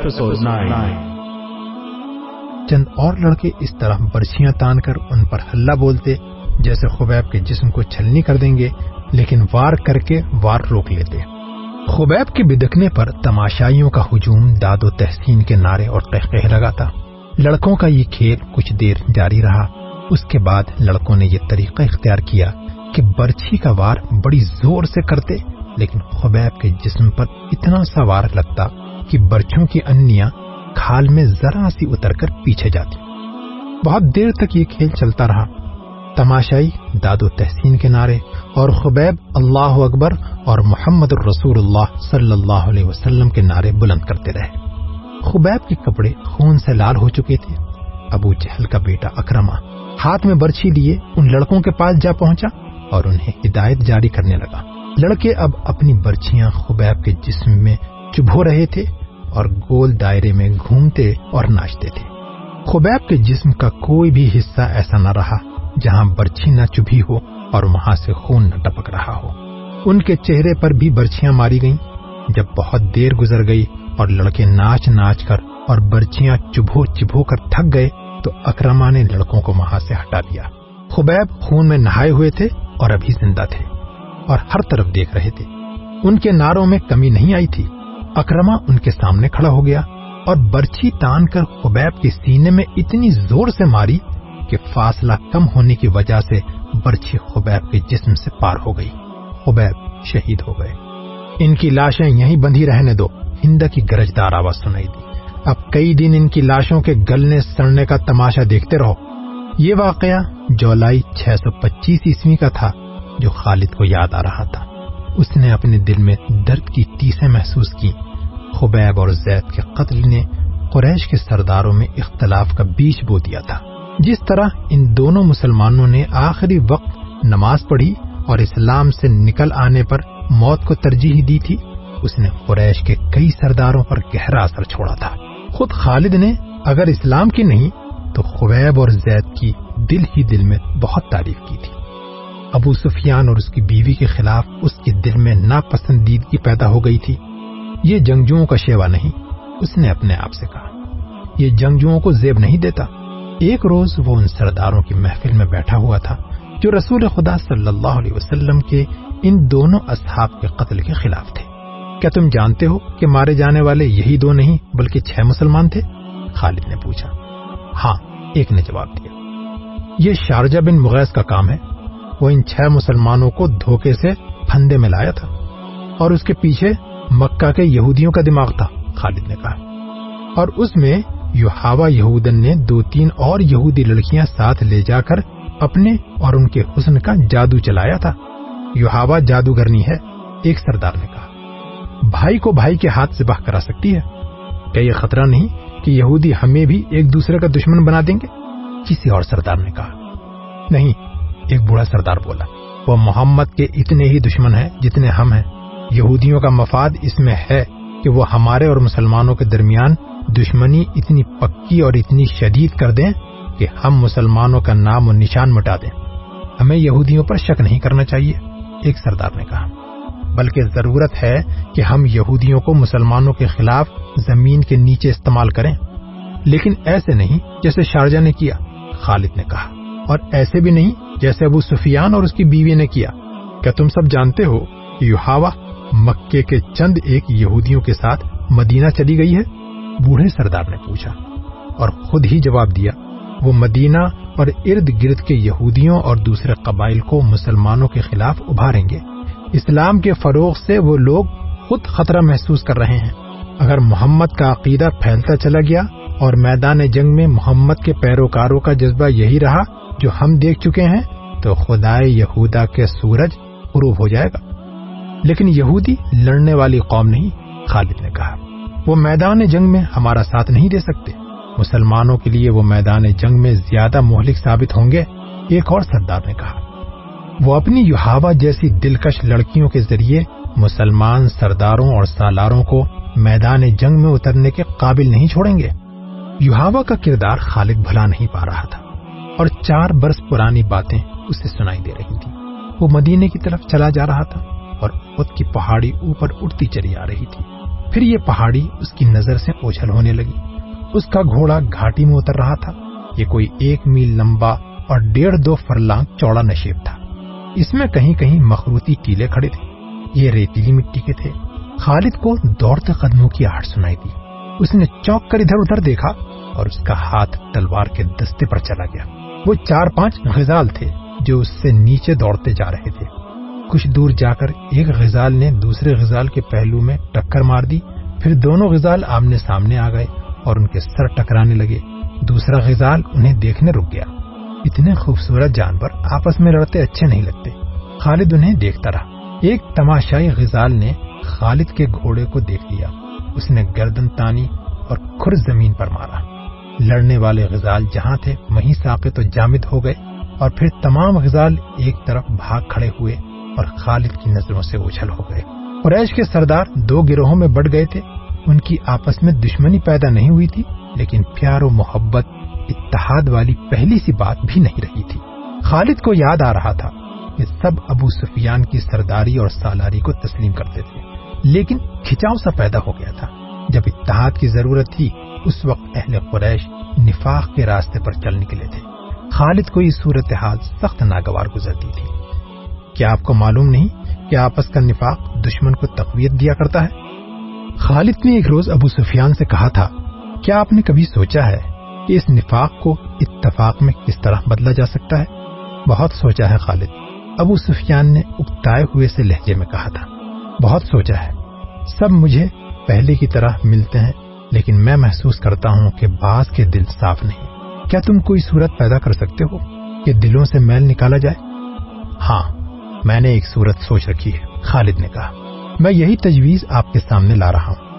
Episode 9. چند اور لڑکے اس طرح برچیاں تان کر ان پر ہلہ بولتے جیسے خبیب کے جسم کو چھلنی کر دیں گے، لیکن وار کر کے وار روک لیتے۔ خبیب کے بدکنے پر تماشائیوں کا ہجوم داد و تحسین کے نعرے اور قہقہ لگاتا۔ لڑکوں کا یہ کھیل کچھ دیر جاری رہا۔ اس کے بعد لڑکوں نے یہ طریقہ اختیار کیا کہ برچھی کا وار بڑی زور سے کرتے، لیکن خبیب کے جسم پر اتنا سا وار لگتا کہ برچھوں کی انیاں کھال میں ذرا سی اتر کر پیچھے جاتی۔ بہت دیر تک یہ کھیل چلتا رہا۔ تماشائی داد و تحسین کے نعرے اور خبیب اللہ اکبر اور محمد الرسول اللہ صلی اللہ علیہ وسلم کے نعرے بلند کرتے رہے۔ خبیب کے کپڑے خون سے لال ہو چکے تھے۔ ابو جہل کا بیٹا اکرما ہاتھ میں برچھی لیے ان لڑکوں کے پاس جا پہنچا اور انہیں ہدایت جاری کرنے لگا۔ لڑکے اب اپنی برچیاں خبیب کے جسم میں چبھو رہے تھے۔ اور گول دائرے میں گھومتے اور ناچتے تھے۔ خبیب کے جسم کا کوئی بھی حصہ ایسا نہ رہا جہاں برچھی نہ چبھی ہو اور وہاں سے خون نہ ٹپک رہا ہو۔ ان کے چہرے پر بھی برچیاں ماری گئیں۔ جب بہت دیر گزر گئی اور لڑکے ناچ ناچ کر اور برچیاں چبھو چبھو کر تھک گئے تو اکرما نے لڑکوں کو وہاں سے ہٹا دیا خبیب خون میں نہائے ہوئے تھے اور ابھی زندہ تھے اور ہر طرف دیکھ رہے تھے۔ ان کے ناروں میں کمی نہیں آئی تھی۔ اکرما ان کے سامنے کھڑا ہو گیا اور برچھی تان کر خبیب کے سینے میں اتنی زور سے ماری کہ فاصلہ کم ہونے کی وجہ سے برچھی خبیب کے جسم سے پار ہو گئی۔ خبیب شہید ہو گئے۔ ان کی لاشیں یہیں بندھی رہنے دو۔ ہند کی گرجدار آواز سنائی دی۔ اب کئی دن ان کی لاشوں کے گلنے سڑنے کا تماشا دیکھتے رہو۔ یہ واقعہ جولائی چھ سو پچیس عیسوی کا تھا جو خالد کو یاد آ رہا تھا۔ اس نے اپنے دل میں درد کی ٹیسیں محسوس کی۔ خبیب اور زید کے قتل نے قریش کے سرداروں میں اختلاف کا بیچ بو دیا تھا۔ جس طرح ان دونوں مسلمانوں نے آخری وقت نماز پڑھی اور اسلام سے نکل آنے پر موت کو ترجیح دی تھی، اس نے قریش کے کئی سرداروں پر گہرا اثر چھوڑا تھا۔ خود خالد نے اگر اسلام کی نہیں، تو خبیب اور زید کی دل ہی دل میں بہت تعریف کی تھی۔ ابو سفیان اور اس کی بیوی کے خلاف اس کے دل میں ناپسندیدگی پیدا ہو گئی تھی۔ یہ جنگجوؤں کا شیوا نہیں، اس نے اپنے آپ سے کہا۔ یہ جنگجوؤں کو زیب نہیں دیتا۔ ایک روز وہ ان سرداروں کی محفل میں بیٹھا ہوا تھا، جو رسول خدا صلی اللہ علیہ وسلم کے ان دونوں اصحاب کے قتل کے خلاف تھے۔ کیا تم جانتے ہو کہ مارے جانے والے یہی دو نہیں، بلکہ چھ مسلمان تھے؟ خالد نے پوچھا۔ ہاں ایک نے جواب دیا۔ یہ شارجہ بن مغیث کا کام ہے۔ وہ ان چھ مسلمانوں کو دھوکے سے پھندے میں لایا تھا اور اس کے پیچھے مکہ کے یہودیوں کا دماغ تھا، خالد نے کہا۔ اور اس میں یوہاوا یہودن نے دو تین اور یہودی لڑکیاں ساتھ لے جا کر اپنے اور ان کے حسن کا جادو چلایا تھا۔ یوہاوا جادوگرنی ہے، ایک سردار نے کہا۔ بھائی کو بھائی کے ہاتھ سے بہ کرا سکتی ہے۔ کیا یہ خطرہ نہیں کہ یہودی ہمیں بھی ایک دوسرے کا دشمن بنا دیں گے؟ کسی اور سردار نے کہا۔ نہیں ایک بوڑھا سردار بولا، وہ محمد کے اتنے ہی دشمن ہیں جتنے ہم ہیں۔ یہودیوں کا مفاد اس میں ہے کہ وہ ہمارے اور مسلمانوں کے درمیان دشمنی اتنی پکی اور اتنی شدید کر دیں کہ ہم مسلمانوں کا نام و نشان مٹا دیں۔ ہمیں یہودیوں پر شک نہیں کرنا چاہیے، ایک سردار نے کہا۔ بلکہ ضرورت ہے کہ ہم یہودیوں کو مسلمانوں کے خلاف زمین کے نیچے استعمال کریں۔ لیکن ایسے نہیں جیسے شارجہ نے کیا، خالد نے کہا۔ اور ایسے بھی نہیں جیسے ابو سفیان اور اس کی بیوی نے کیا۔ کیا تم سب جانتے ہو کہ یوہاوا مکے کے چند ایک یہودیوں کے ساتھ مدینہ چلی گئی ہے؟ بوڑھے سردار نے پوچھا اور خود ہی جواب دیا، وہ مدینہ اور ارد گرد کے یہودیوں اور دوسرے قبائل کو مسلمانوں کے خلاف ابھاریں گے۔ اسلام کے فروغ سے وہ لوگ خود خطرہ محسوس کر رہے ہیں۔ اگر محمد کا عقیدہ پھیلتا چلا گیا اور میدان جنگ میں محمد کے پیروکاروں کا جذبہ یہی رہا جو ہم دیکھ چکے ہیں، تو خدائے یہودا کے سورج غروب ہو جائے گا۔ لیکن یہودی لڑنے والی قوم نہیں، خالد نے کہا، وہ میدان جنگ میں ہمارا ساتھ نہیں دے سکتے۔ مسلمانوں کے لیے وہ میدان جنگ میں زیادہ مہلک ثابت ہوں گے، ایک اور سردار نے کہا۔ وہ اپنی یوہاوا جیسی دلکش لڑکیوں کے ذریعے مسلمان سرداروں اور سالاروں کو میدان جنگ میں اترنے کے قابل نہیں چھوڑیں گے۔ یوہاوا کا کردار خالد بھلا نہیں پا رہا تھا۔ اور چار برس پرانی باتیں اسے سنائی دے رہی تھی وہ مدینے کی طرف چلا جا رہا تھا اور خود کی پہاڑی اوپر اٹھتی چلی آ رہی تھی۔ پھر یہ پہاڑی اس کی نظر سے اوجھل ہونے لگی۔ اس کا گھوڑا گھاٹی میں اتر رہا تھا۔ یہ کوئی ایک میل لمبا اور ڈیڑھ دو فرلانگ چوڑا نشیب تھا۔ اس میں کہیں کہیں مخروتی ٹیلے کھڑے تھے۔ یہ ریتیلی مٹی کے تھے۔ خالد کو دوڑتے قدموں کی آہٹ سنائی دی۔ اس نے چوک کر ادھر ادھر دیکھا اور اس کا ہاتھ تلوار کے دستے پر چلا گیا۔ وہ چار پانچ غزال تھے جو اس سے نیچے دوڑتے جا رہے تھے۔ کچھ دور جا کر ایک غزال نے دوسرے غزال کے پہلو میں ٹکر مار دی، پھر دونوں غزال آمنے سامنے آ گئے اور ان کے سر ٹکرانے لگے۔ دوسرا غزال انہیں دیکھنے رک گیا۔ اتنے خوبصورت جانور آپس میں لڑتے اچھے نہیں لگتے۔ خالد انہیں دیکھتا رہا۔ ایک تماشائی غزال نے خالد کے گھوڑے کو دیکھ لیا۔ اس نے گردن تانی اور کھر زمین پر مارا۔ لڑنے والے غزال جہاں تھے، وہیں ساقے تو جامد ہو گئے اور پھر تمام غزال ایک طرف بھاگ کھڑے ہوئے اور خالد کی نظروں سے اچھل ہو گئے۔ قریش کے سردار دو گروہوں میں بڑھ گئے تھے۔ ان کی آپس میں دشمنی پیدا نہیں ہوئی تھی، لیکن پیار و محبت، اتحاد والی پہلی سی بات بھی نہیں رہی تھی۔ خالد کو یاد آ رہا تھا کہ سب ابو سفیان کی سرداری اور سالاری کو تسلیم کرتے تھے، لیکن کھچاؤ سا پیدا ہو گیا تھا۔ جب اتحاد کی ضرورت تھی اس وقت اہل قریش نفاق کے راستے پر چل نکلے تھے۔ خالد کو یہ صورتحال سخت ناگوار گزرتی تھی۔ کیا آپ کو معلوم نہیں کہ آپس کا نفاق دشمن کو تقویت دیا کرتا ہے؟ خالد نے ایک روز ابو سفیان سے کہا تھا، کیا آپ نے کبھی سوچا ہے کہ اس نفاق کو اتفاق میں کس طرح بدلا جا سکتا ہے؟ بہت سوچا ہے خالد۔ ابو سفیان نے اکتائے ہوئے سے لہجے میں کہا تھا، بہت سوچا ہے۔ سب مجھے پہلے کی طرح ملتے ہیں۔ لیکن میں محسوس کرتا ہوں کہ بعض کے دل صاف نہیں۔ کیا تم کوئی صورت پیدا کر سکتے ہو کہ دلوں سے میل نکالا جائے؟ ہاں میں نے ایک صورت سوچ رکھی ہے، خالد نے کہا۔ میں یہی تجویز آپ کے سامنے لا رہا ہوں۔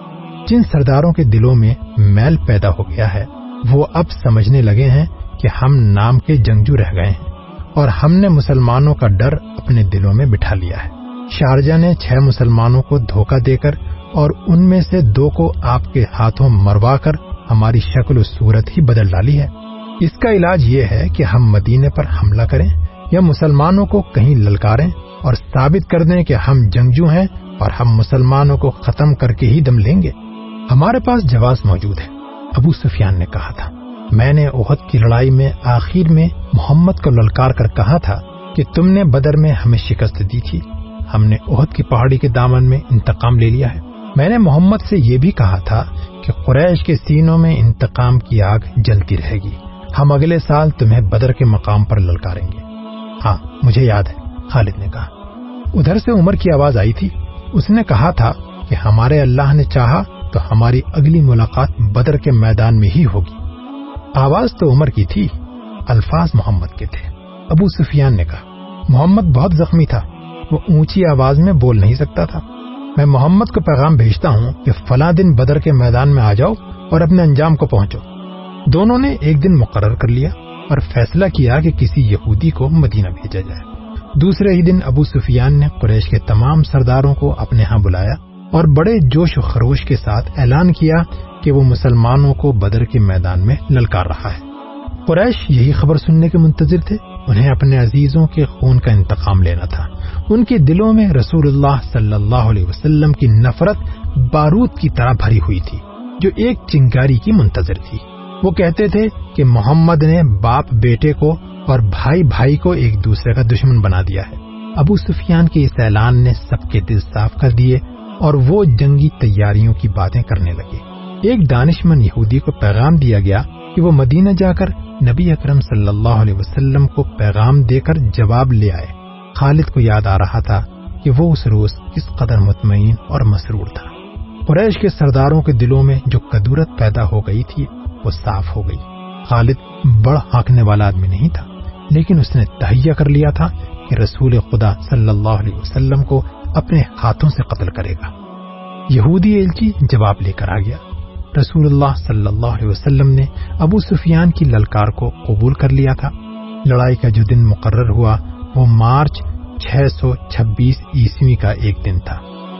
جن سرداروں کے دلوں میں میل پیدا ہو گیا ہے، وہ اب سمجھنے لگے ہیں کہ ہم نام کے جنگجو رہ گئے ہیں اور ہم نے مسلمانوں کا ڈر اپنے دلوں میں بٹھا لیا ہے۔ شارجہ نے چھ مسلمانوں کو دھوکہ دے کر اور ان میں سے دو کو آپ کے ہاتھوں مروا کر ہماری شکل و صورت ہی بدل ڈالی ہے۔ اس کا علاج یہ ہے کہ ہم مدینے پر حملہ کریں یا مسلمانوں کو کہیں للکاریں اور ثابت کر دیں کہ ہم جنگجو ہیں اور ہم مسلمانوں کو ختم کر کے ہی دم لیں گے۔ ہمارے پاس جواز موجود ہے۔ ابو سفیان نے کہا تھا، میں نے عہد کی لڑائی میں آخر میں محمد کو للکار کر کہا تھا کہ تم نے بدر میں ہمیں شکست دی تھی۔ ہم نے عہد کی پہاڑی کے دامن میں انتقام لے لیا ہے۔ میں نے محمد سے یہ بھی کہا تھا کہ قریش کے سینوں میں انتقام کی آگ جلتی رہے گی۔ ہم اگلے سال تمہیں بدر کے مقام پر للکاریں گے۔ ہاں مجھے یاد ہے، خالد نے کہا۔ ادھر سے عمر کی آواز آئی تھی۔ اس نے کہا تھا کہ ہمارے اللہ نے چاہا تو ہماری اگلی ملاقات بدر کے میدان میں ہی ہوگی۔ آواز تو عمر کی تھی، الفاظ محمد کے تھے۔ ابو سفیان نے کہا، محمد بہت زخمی تھا، وہ اونچی آواز میں بول نہیں سکتا تھا۔ میں محمد کو پیغام بھیجتا ہوں کہ فلاں دن بدر کے میدان میں آ جاؤ اور اپنے انجام کو پہنچو۔ دونوں نے ایک دن مقرر کر لیا اور فیصلہ کیا کہ کسی یہودی کو مدینہ بھیجا جائے۔ دوسرے ہی دن ابو سفیان نے قریش کے تمام سرداروں کو اپنے ہاں بلایا اور بڑے جوش و خروش کے ساتھ اعلان کیا کہ وہ مسلمانوں کو بدر کے میدان میں للکار رہا ہے۔ قریش یہی خبر سننے کے منتظر تھے۔ انہیں اپنے عزیزوں کے خون کا انتقام لینا تھا۔ ان کے دلوں میں رسول اللہ صلی اللہ علیہ وسلم کی نفرت بارود کی طرح بھری ہوئی تھی، جو ایک چنگاری کی منتظر تھی۔ وہ کہتے تھے کہ محمد نے باپ بیٹے کو اور بھائی بھائی کو ایک دوسرے کا دشمن بنا دیا ہے۔ ابو سفیان کے اس اعلان نے سب کے دل صاف کر دیے اور وہ جنگی تیاریوں کی باتیں کرنے لگے۔ ایک دانشمن یہودی کو پیغام دیا گیا کہ وہ مدینہ جا کر نبی اکرم صلی اللہ علیہ وسلم کو پیغام دے کر جواب لے آئے۔ خالد کو یاد آ رہا تھا کہ وہ اس روز کس قدر مطمئن اور مسرور تھا۔ قریش کے سرداروں کے دلوں میں جو قدورت پیدا ہو گئی تھی، وہ صاف ہو گئی۔ خالد بڑ ہانکنے والا آدمی نہیں تھا، لیکن اس نے تہیا کر لیا تھا کہ رسول خدا صلی اللہ علیہ وسلم کو اپنے ہاتھوں سے قتل کرے گا۔ یہودی ایلچی جواب لے کر آ گیا۔ رسول اللہ صلی اللہ علیہ وسلم نے ابو سفیان کی للکار کو قبول کر لیا تھا۔ لڑائی کا جو دن مقرر ہوا، وہ مارچ چھ سو چھبیس عیسوی کا ایک دن تھا۔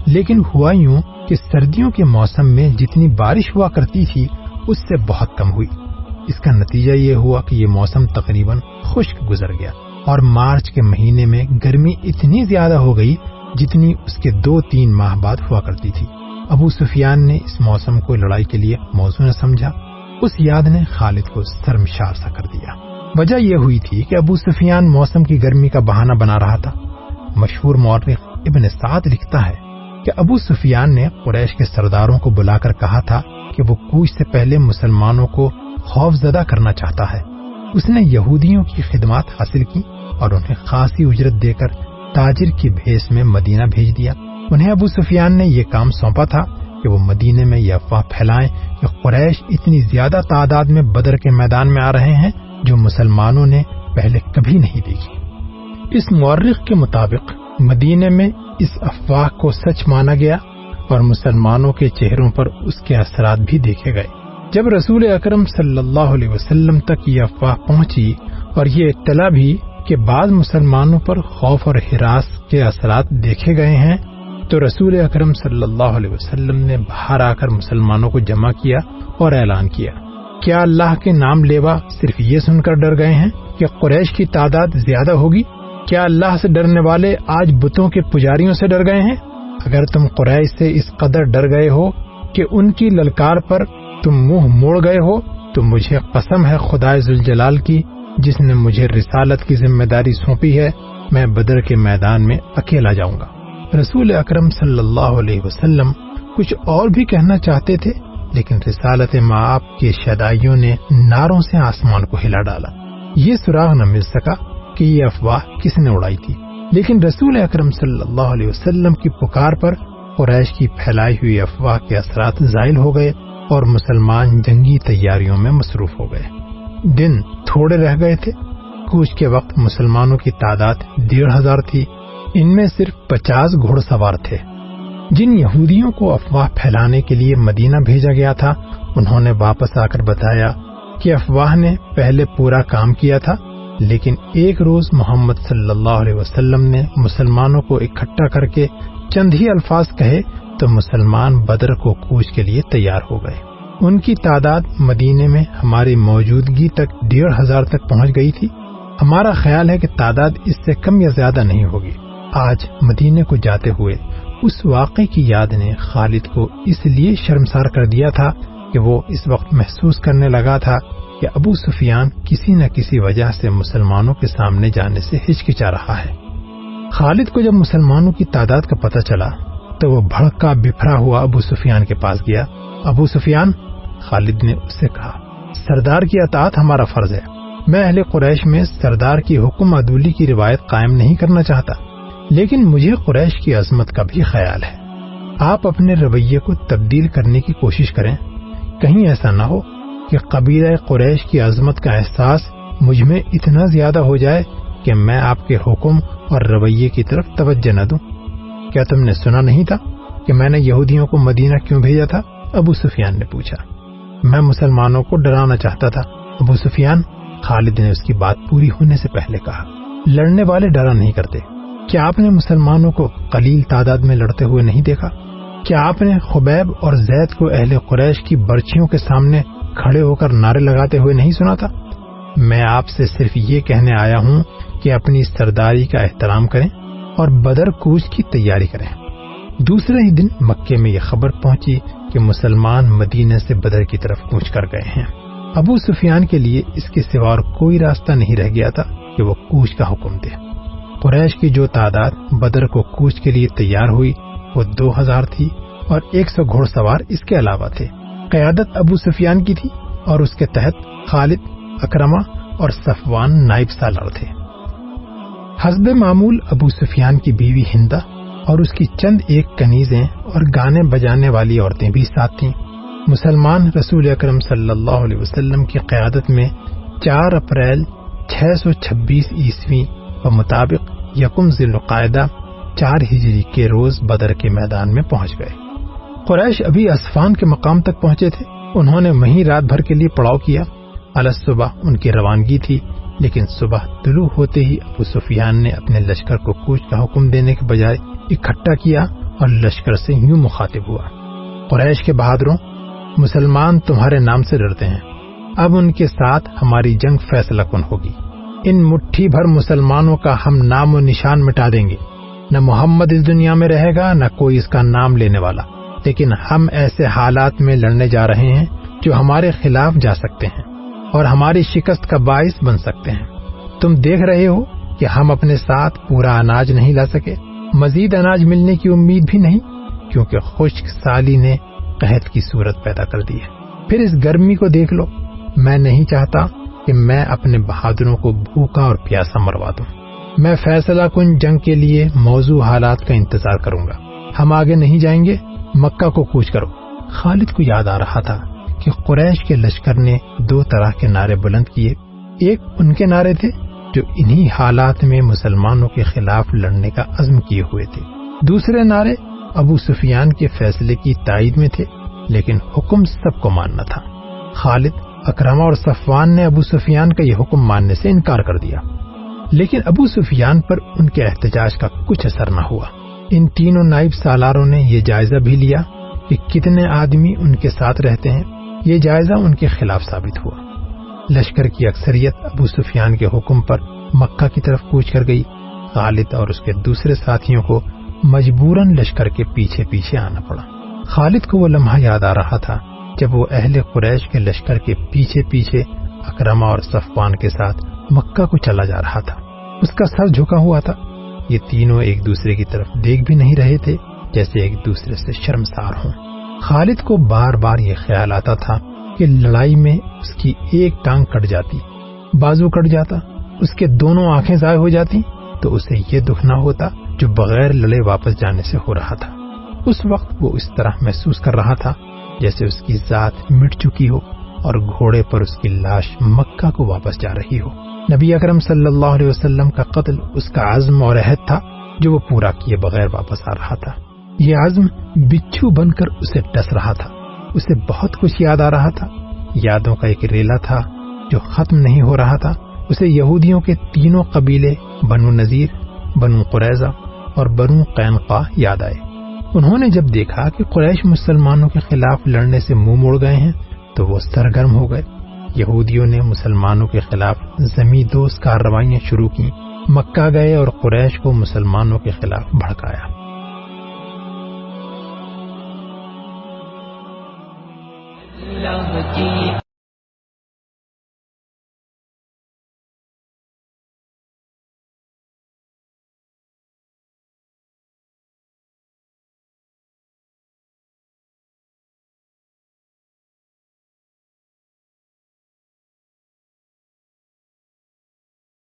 لیکن ہوا یوں کہ سردیوں کے موسم میں جتنی بارش ہوا کرتی تھی، اس سے بہت کم ہوئی۔ اس کا نتیجہ یہ ہوا کہ یہ موسم تقریباً خشک گزر گیا۔ اور مارچ کے مہینے میں گرمی اتنی زیادہ ہو گئی جتنی اس کے دو تین ماہ بعد ہوا کرتی تھی۔ ابو سفیان نے اس موسم کو لڑائی کے لیے موضوع نہ سمجھا۔ اس یاد نے خالد کو سرمشار سا کر دیا۔ وجہ یہ ہوئی تھی کہ ابو سفیان موسم کی گرمی کا بہانہ بنا رہا تھا۔ مشہور مورخ ابن سعد لکھتا ہے کہ ابو سفیان نے قریش کے سرداروں کو بلا کر کہا تھا کہ وہ کوچ سے پہلے مسلمانوں کو خوف زدہ کرنا چاہتا ہے۔ اس نے یہودیوں کی خدمات حاصل کی اور انہیں خاصی اجرت دے کر تاجر کی بھیس میں مدینہ بھیج دیا۔ انہیں ابو سفیان نے یہ کام سونپا تھا کہ وہ مدینے میں یہ افواہ پھیلائیں کہ قریش اتنی زیادہ تعداد میں بدر کے میدان میں آ رہے ہیں جو مسلمانوں نے پہلے کبھی نہیں دیکھی اس مورخ کے مطابق مدینے میں اس افواہ کو سچ مانا گیا اور مسلمانوں کے چہروں پر اس کے اثرات بھی دیکھے گئے۔ جب رسول اکرم صلی اللہ علیہ وسلم تک یہ افواہ پہنچی اور یہ اطلاع بھی کہ بعض مسلمانوں پر خوف اور ہراس کے اثرات دیکھے گئے ہیں، تو رسول اکرم صلی اللہ علیہ وسلم نے باہر آ کر مسلمانوں کو جمع کیا اور اعلان کیا۔ کیا اللہ کے نام لیوا صرف یہ سن کر ڈر گئے ہیں کہ قریش کی تعداد زیادہ ہوگی؟ کیا اللہ سے ڈرنے والے آج بتوں کے پجاریوں سے ڈر گئے ہیں؟ اگر تم قریش سے اس قدر ڈر گئے ہو کہ ان کی للکار پر تم منہ موڑ گئے ہو، تو مجھے قسم ہے خدا ذوالجلال کی، جس نے مجھے رسالت کی ذمہ داری سونپی ہے، میں بدر کے میدان میں اکیلا جاؤں گا۔ رسول اکرم صلی اللہ علیہ وسلم کچھ اور بھی کہنا چاہتے تھے، لیکن رسالت ماں آپ کے شدائیوں نے ناروں سے آسمان کو ہلا ڈالا۔ یہ سراغ نہ مل سکا۔ کہ یہ افواہ کس نے اڑائی تھی؟ لیکن رسول اکرم صلی اللہ علیہ وسلم کی پکار پر قریش کی پھیلائی ہوئی افواہ کے اثرات زائل ہو گئے اور مسلمان جنگی تیاریوں میں مصروف ہو گئے۔ دن تھوڑے رہ گئے تھے۔ کوچ کے وقت مسلمانوں کی تعداد ڈیڑھ ہزار تھی۔ ان میں صرف پچاس گھوڑ سوار تھے۔ جن یہودیوں کو افواہ پھیلانے کے لیے مدینہ بھیجا گیا تھا، انہوں نے واپس آ کر بتایا کہ افواہ نے پہلے پورا کام کیا تھا۔ لیکن ایک روز محمد صلی اللہ علیہ وسلم نے مسلمانوں کو اکٹھا کر کے چند ہی الفاظ کہے تو مسلمان بدر کو کوچ کے لیے تیار ہو گئے۔ ان کی تعداد مدینے میں ہماری موجودگی تک ڈیڑھ ہزار تک پہنچ گئی تھی۔ ہمارا خیال ہے کہ تعداد اس سے کم یا زیادہ نہیں ہوگی۔ آج مدینے کو جاتے ہوئے اس واقعے کی یاد نے خالد کو اس لیے شرمسار کر دیا تھا کہ وہ اس وقت محسوس کرنے لگا تھا کہ ابو سفیان کسی نہ کسی وجہ سے مسلمانوں کے سامنے جانے سے ہچکچا رہا ہے۔ خالد کو جب مسلمانوں کی تعداد کا پتہ چلا تو وہ بھڑکا بفرا ہوا ابو سفیان کے پاس گیا۔ ابو سفیان، خالد نے اس سے کہا، سردار کی اطاعت ہمارا فرض ہے۔ میں اہل قریش میں سردار کی حکم عدولی کی روایت قائم نہیں کرنا چاہتا، لیکن مجھے قریش کی عظمت کا بھی خیال ہے۔ آپ اپنے رویے کو تبدیل کرنے کی کوشش کریں، کہیں ایسا نہ ہو کہ قبیلہ قریش کی عظمت کا احساس مجھ میں اتنا زیادہ ہو جائے کہ میں آپ کے حکم اور رویے کی طرف توجہ نہ دوں۔ کیا تم نے سنا نہیں تھا کہ میں نے یہودیوں کو مدینہ کیوں بھیجا تھا؟ ابو سفیان نے پوچھا۔ میں مسلمانوں کو ڈرانا چاہتا تھا، ابو سفیان، خالد نے اس کی بات پوری ہونے سے پہلے کہا۔ لڑنے والے ڈرا نہیں کرتے۔ کیا آپ نے مسلمانوں کو قلیل تعداد میں لڑتے ہوئے نہیں دیکھا؟ کیا آپ نے خبیب اور زید کو اہل قریش کی برچیوں کے سامنے کھڑے ہو کر نعرے لگاتے ہوئے نہیں سنا تھا؟ میں آپ سے صرف یہ کہنے آیا ہوں کہ اپنی سرداری کا احترام کریں اور بدر کوچ کی تیاری کریں۔ دوسرے ہی دن مکے میں یہ خبر پہنچی کہ مسلمان مدینہ سے بدر کی طرف کوچ کر گئے ہیں۔ ابو سفیان کے لیے اس کے سوا کوئی راستہ نہیں رہ گیا تھا کہ وہ کوچ کا حکم دے۔ قریش کی جو تعداد بدر کو کوچ کے لیے تیار ہوئی وہ دو ہزار تھی اور ایک سو گھوڑ سوار اس کے علاوہ تھے۔ قیادت ابو سفیان کی تھی اور اس کے تحت خالد اکرما اور صفوان نائب سالار تھے۔ حسب معمول ابو سفیان کی بیوی ہندا اور اس کی چند ایک کنیزیں اور گانے بجانے والی عورتیں بھی ساتھ تھیں۔ مسلمان رسول اکرم صلی اللہ علیہ وسلم کی قیادت میں چار اپریل چھ سو چھبیس عیسوی و مطابق یکم ذیل القاعدہ چار ہجری کے روز بدر کے میدان میں پہنچ گئے۔ قریش ابھی اسفان کے مقام تک پہنچے تھے۔ انہوں نے وہیں رات بھر کے لیے پڑاؤ کیا۔ الگ صبح ان کی روانگی تھی، لیکن صبح طلوع ہوتے ہی ابو سفیان نے اپنے لشکر کو کوچ کا حکم دینے کے بجائے اکٹھا کیا اور لشکر سے یوں مخاطب ہوا۔ قریش کے بہادروں، مسلمان تمہارے نام سے ڈرتے ہیں۔ اب ان کے ساتھ ہماری جنگ فیصلہ کن ہوگی۔ ان مٹھی بھر مسلمانوں کا ہم نام و نشان مٹا دیں گے۔ نہ محمد اس دنیا میں رہے گا، نہ کوئی اس کا نام لینے والا۔ لیکن ہم ایسے حالات میں لڑنے جا رہے ہیں جو ہمارے خلاف جا سکتے ہیں اور ہماری شکست کا باعث بن سکتے ہیں۔ تم دیکھ رہے ہو کہ ہم اپنے ساتھ پورا اناج نہیں لا سکے۔ مزید اناج ملنے کی امید بھی نہیں، کیونکہ خشک سالی نے قحط کی صورت پیدا کر دی ہے۔ پھر اس گرمی کو دیکھ لو۔ میں نہیں چاہتا کہ میں اپنے بہادروں کو بھوکا اور پیاسا مروا دوں۔ میں فیصلہ کن جنگ کے لیے موضوع حالات کا انتظار کروں گا۔ ہم آگے نہیں جائیں گے۔ مکہ کو کوچ کرو۔ خالد کو یاد آ رہا تھا کہ قریش کے لشکر نے دو طرح کے نعرے بلند کیے۔ ایک ان کے نعرے تھے جو انہی حالات میں مسلمانوں کے خلاف لڑنے کا عزم کیے ہوئے تھے۔ دوسرے نعرے ابو سفیان کے فیصلے کی تائید میں تھے، لیکن حکم سب کو ماننا تھا۔ خالد اکرما اور صفوان نے ابو سفیان کا یہ حکم ماننے سے انکار کر دیا۔ لیکن ابو سفیان پر ان کے احتجاج کا کچھ اثر نہ ہوا۔ ان تینوں نائب سالاروں نے یہ جائزہ بھی لیا کہ کتنے آدمی ان کے ساتھ رہتے ہیں۔ یہ جائزہ ان کے خلاف ثابت ہوا۔ لشکر کی اکثریت ابو سفیان کے حکم پر مکہ کی طرف کوچ کر گئی۔ خالد اور اس کے دوسرے ساتھیوں کو مجبوراً لشکر کے پیچھے پیچھے آنا پڑا۔ خالد کو وہ لمحہ یاد آ رہا تھا جب وہ اہل قریش کے لشکر کے پیچھے پیچھے اکرما اور صفوان کے ساتھ مکہ کو چلا جا رہا تھا۔ اس کا سر جھکا ہوا تھا۔ یہ تینوں ایک دوسرے کی طرف دیکھ بھی نہیں رہے تھے جیسے ایک دوسرے سے شرمسار ہوں۔ خالد کو بار بار یہ خیال آتا تھا کہ لڑائی میں اس کی ایک ٹانگ کٹ جاتی، بازو کٹ جاتا، اس کے دونوں آنکھیں ضائع ہو جاتی، تو اسے یہ دکھ نہ ہوتا جو بغیر لڑے واپس جانے سے ہو رہا تھا۔ اس وقت وہ اس طرح محسوس کر رہا تھا جیسے اس کی ذات مٹ چکی ہو۔ اور گھوڑے پر اس کی لاش مکہ کو واپس جا رہی ہو۔ نبی اکرم صلی اللہ علیہ وسلم کا قتل اس کا عزم اور عہد تھا جو وہ پورا کیے بغیر واپس آ رہا تھا۔ یہ عزم بچھو بن کر اسے ڈس رہا تھا۔ اسے بہت کچھ یاد آ رہا تھا۔ یادوں کا ایک ریلا تھا جو ختم نہیں ہو رہا تھا۔ اسے یہودیوں کے تینوں قبیلے بنو نذیر، بنو قریضہ اور بنو قینقا یاد آئے۔ انہوں نے جب دیکھا کہ قریش مسلمانوں کے خلاف لڑنے سے منہ موڑ گئے ہیں تو وہ سرگرم ہو گئے۔ یہودیوں نے مسلمانوں کے خلاف زمیں دوست کارروائیاں شروع کی مکہ گئے اور قریش کو مسلمانوں کے خلاف بھڑکایا۔